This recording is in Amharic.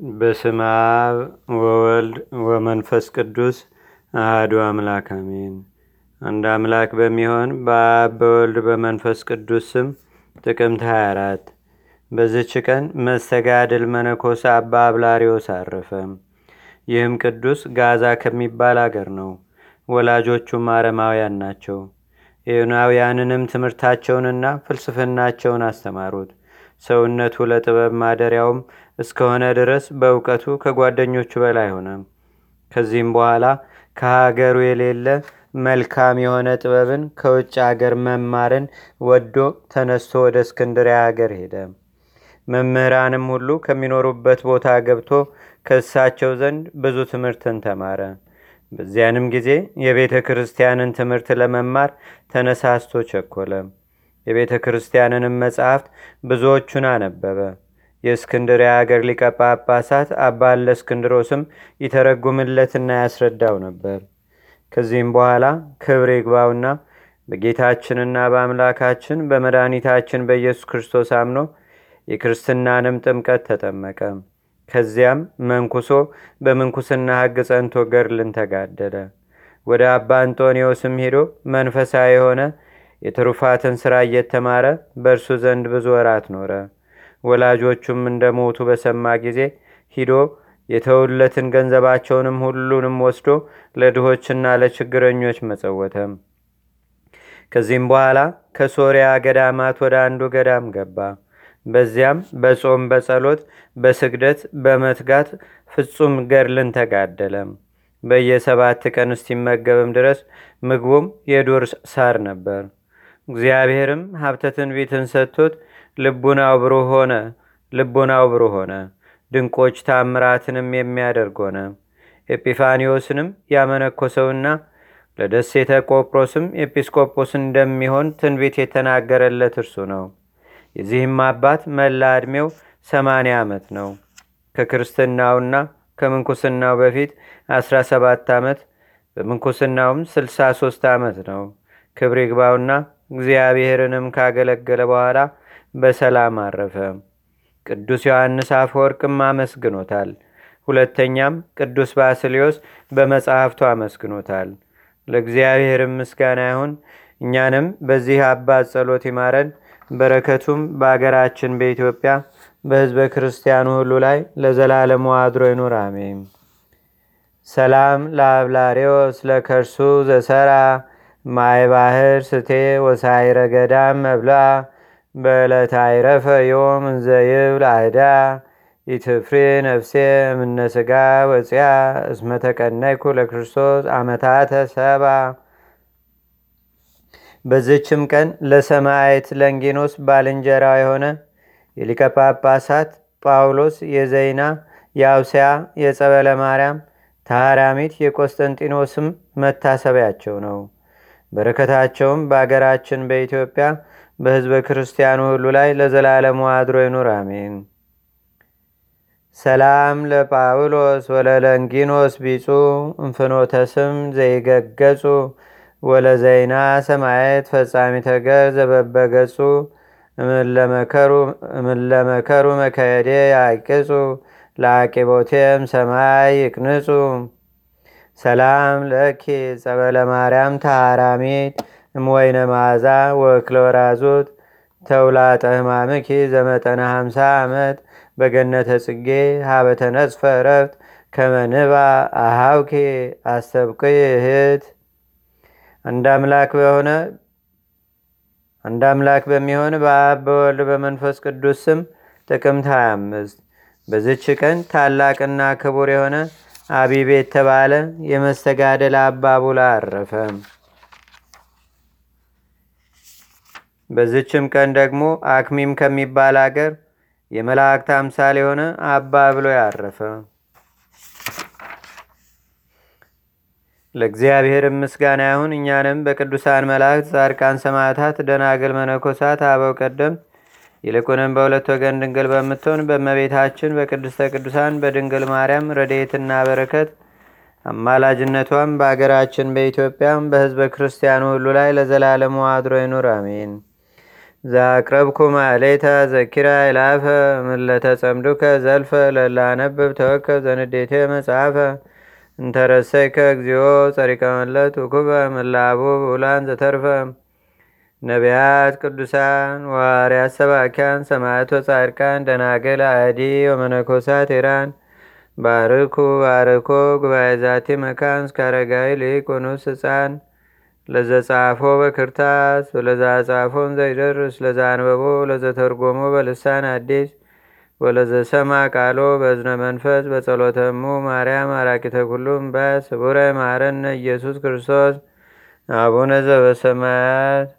በስመ አብ ወወልድ ወመንፈስ ቅዱስ አህዱ አምላክ አሜን። አንድ አምላክ በሚሆን በአብ በወልድ በመንፈስ ቅዱስ ስም ጥቅምት 24 በዝች ቀን መስተጋድል መነኮስ አባ አብላሪዎስ አረፈ። ይህም ቅዱስ ጋዛ ከሚባል አገር ነው። ወላጆቹም አረማውያን ናቸው። ኤዮናውያንንም ትምህርታቸውንና ፍልስፍናቸውን አስተማሩት። ሰውነቱ ለጥበብ ማደሪያውም እስከሆነ ድረስ በእውቀቱ ከጓደኞቹ በላይ ሆነ። ከዚህም በኋላ ከሀገሩ የሌለ መልካም የሆነ ጥበብን ከውጭ አገር መማርን ወዶ ተነስቶ ወደ እስክንድሪያ ሀገር ሄደ። መምህራንም ሁሉ ከሚኖሩበት ቦታ ገብቶ ከእሳቸው ዘንድ ብዙ ትምህርትን ተማረ። በዚያንም ጊዜ የቤተ ክርስቲያንን ትምህርት ለመማር ተነሳስቶ ቸኮለ። የቤተ ክርስቲያንንም መጽሐፍት ብዙዎቹን አነበበ። የእስክንድርያ አገር ሊቀ ጳጳሳት አባ ለእስክንድሮስም ይተረጉምለትና ያስረዳው ነበር። ከዚህም በኋላ ክብር ይግባውና በጌታችንና በአምላካችን በመድኃኒታችን በኢየሱስ ክርስቶስ አምኖ የክርስትናንም ጥምቀት ተጠመቀ። ከዚያም መንኩሶ በምንኩስና ሕግ ጸንቶ ገድልን ተጋደለ። ወደ አባ አንጦኒዎስም ሄዶ መንፈሳዊ የሆነ የትሩፋትን ሥራ እየተማረ በእርሱ ዘንድ ብዙ ወራት ኖረ። ወላጆቹም እንደሞቱ በሰማ ጊዜ ሂዶ የተውለትን ገንዘባቸውንም ሁሉንም ወስዶ ለድሆችና ለችግረኞች መጸወተ። ከዚህም በኋላ ከሶሪያ ገዳማት ወደ አንዱ ገዳም ገባ። በዚያም በጾም በጸሎት በስግደት በመትጋት ፍጹም ገድልን ተጋደለ። በየሰባት ቀን እስቲመገብም ድረስ ምግቡም የዱር ሳር ነበር። እግዚአብሔርም ሀብተ ትንቢትን ሰጥቶት ልቡናው ብሩህ ሆነ ልቡናው ብሩህ ሆነ። ድንቆች ታምራትንም የሚያደርግ ሆነ። ኤጲፋኒዎስንም ያመነኮሰውና ለደሴተ ቆጵሮስም ኤጲስቆጶስ እንደሚሆን ትንቢት የተናገረለት እርሱ ነው። የዚህም አባት መላ ዕድሜው ሰማንያ ዓመት ነው። ከክርስትናውና ከምንኩስናው በፊት 17 ዓመት በምንኩስናውም 63 ዓመት ነው። ክብር ይግባውና እግዚአብሔርንም ካገለገለ በኋላ በሰላም አረፈ። ቅዱስ ዮሐንስ አፈወርቅም አመስግኖታል። ሁለተኛም ቅዱስ ባስልዮስ በመጽሐፍቱ አመስግኖታል። ለእግዚአብሔርም ምስጋና ይሁን። እኛንም በዚህ አባት ጸሎት ይማረን። በረከቱም በአገራችን በኢትዮጵያ በህዝበ ክርስቲያኑ ሁሉ ላይ ለዘላለሙ አድሮ ይኑር፣ አሜን። ሰላም ለአብላሬዎስ ለከርሱ ዘሰራ ማይ ባህር ስቴ ወሳይረ ገዳም መብላ በዕለት አይረፈ ዮም እንዘይብል አይዳ ኢትፍሬ ነፍሴ ምነስጋ ወፅያ እስመተቀናይኩ ለክርስቶስ አመታተ ሰባ በዝችም ቀን ለሰማዕት ለንጊኖስ ባልንጀራ የሆነ የሊቀ ጳጳሳት ጳውሎስ የዘይና የአውስያ የጸበለ ማርያም ታራሚት የቆስጠንጢኖስም መታሰቢያቸው ነው። በረከታቸውም በአገራችን በኢትዮጵያ በህዝበ ክርስቲያኑ ሁሉ ላይ ለዘላለሙ አድሮ ይኑር፣ አሜን። ሰላም ለጳውሎስ ወለለንጊኖስ ቢጹ እንፍኖተ ስም ዘይገገጹ ወለዘይና ሰማየት ፈጻሚ ተገር ዘበበገጹ እምለመከሩ መከየዴ ያቅጹ ለአቂቦቴም ሰማይ ይቅንጹ ሰላም ለኪ ጸበለ ማርያም ታራሚት እምወይነ ማዛ ወክለ ወራዙት ተውላጠ ህማምኪ ዘመጠነ ሃምሳ ዓመት በገነተ ጽጌ ሀበተ ረፍት ከመንባ አሃውኪ አስተብቅ እህት። አንድ አምላክ በሚሆን በአብ በወልድ በመንፈስ ቅዱስ ስም ጥቅምት 25 በዝች ቀን ታላቅና ክቡር የሆነ አቢብ የተባለ የመስተጋደል አባቡላ አረፈ። በዝችም ቀን ደግሞ አክሚም ከሚባል አገር የመላእክት አምሳል የሆነ አባ ብሎ ያረፈ። ለእግዚአብሔር ምስጋና ይሁን። እኛንም በቅዱሳን መላእክት፣ ጻድቃን፣ ሰማዕታት፣ ደናግል፣ መነኮሳት፣ አበው ቀደም ይልቁንም በሁለት ወገን ድንግል በምትሆን በእመቤታችን በቅድስተ ቅዱሳን በድንግል ማርያም ረድኤትና በረከት አማላጅነቷም በአገራችን በኢትዮጵያም በሕዝበ ክርስቲያኑ ሁሉ ላይ ለዘላለሙ አድሮ ይኑር፣ አሜን። ዛቅረብኩ ማሌታ ዘኪራ ይላፈ ምለተጸምዱከ ዘልፈ ለላነብብ ተወከብ ዘንዴቴ መጽሐፈ እንተረሰይከ እግዚኦ ጸሪቀ መለት ውኩበ ምላቡ ብውላን ዘተርፈ ነቢያት ቅዱሳን ዋርያት ሰባኪያን ሰማዕቶ ጻድቃን ደናገል አዲ ወመነኮሳት ኢራን ባርኩ ባርኮ ጉባኤ ዛቲ መካን እስካረጋዊ ልቅ ወኑስ ህፃን ለዘጻፎ በክርታስ ወለዛ ጻፎን ዘይደርስ ለዛ አንበቦ ለዘተርጎሞ በልሳን አዲስ ወለዘሰማ ቃሎ በዝነ መንፈስ በጸሎተሙ ማርያም አራቂተ ኩሉም በስ ስቡረ ማረነ ኢየሱስ ክርስቶስ አቡነ ዘበሰማያት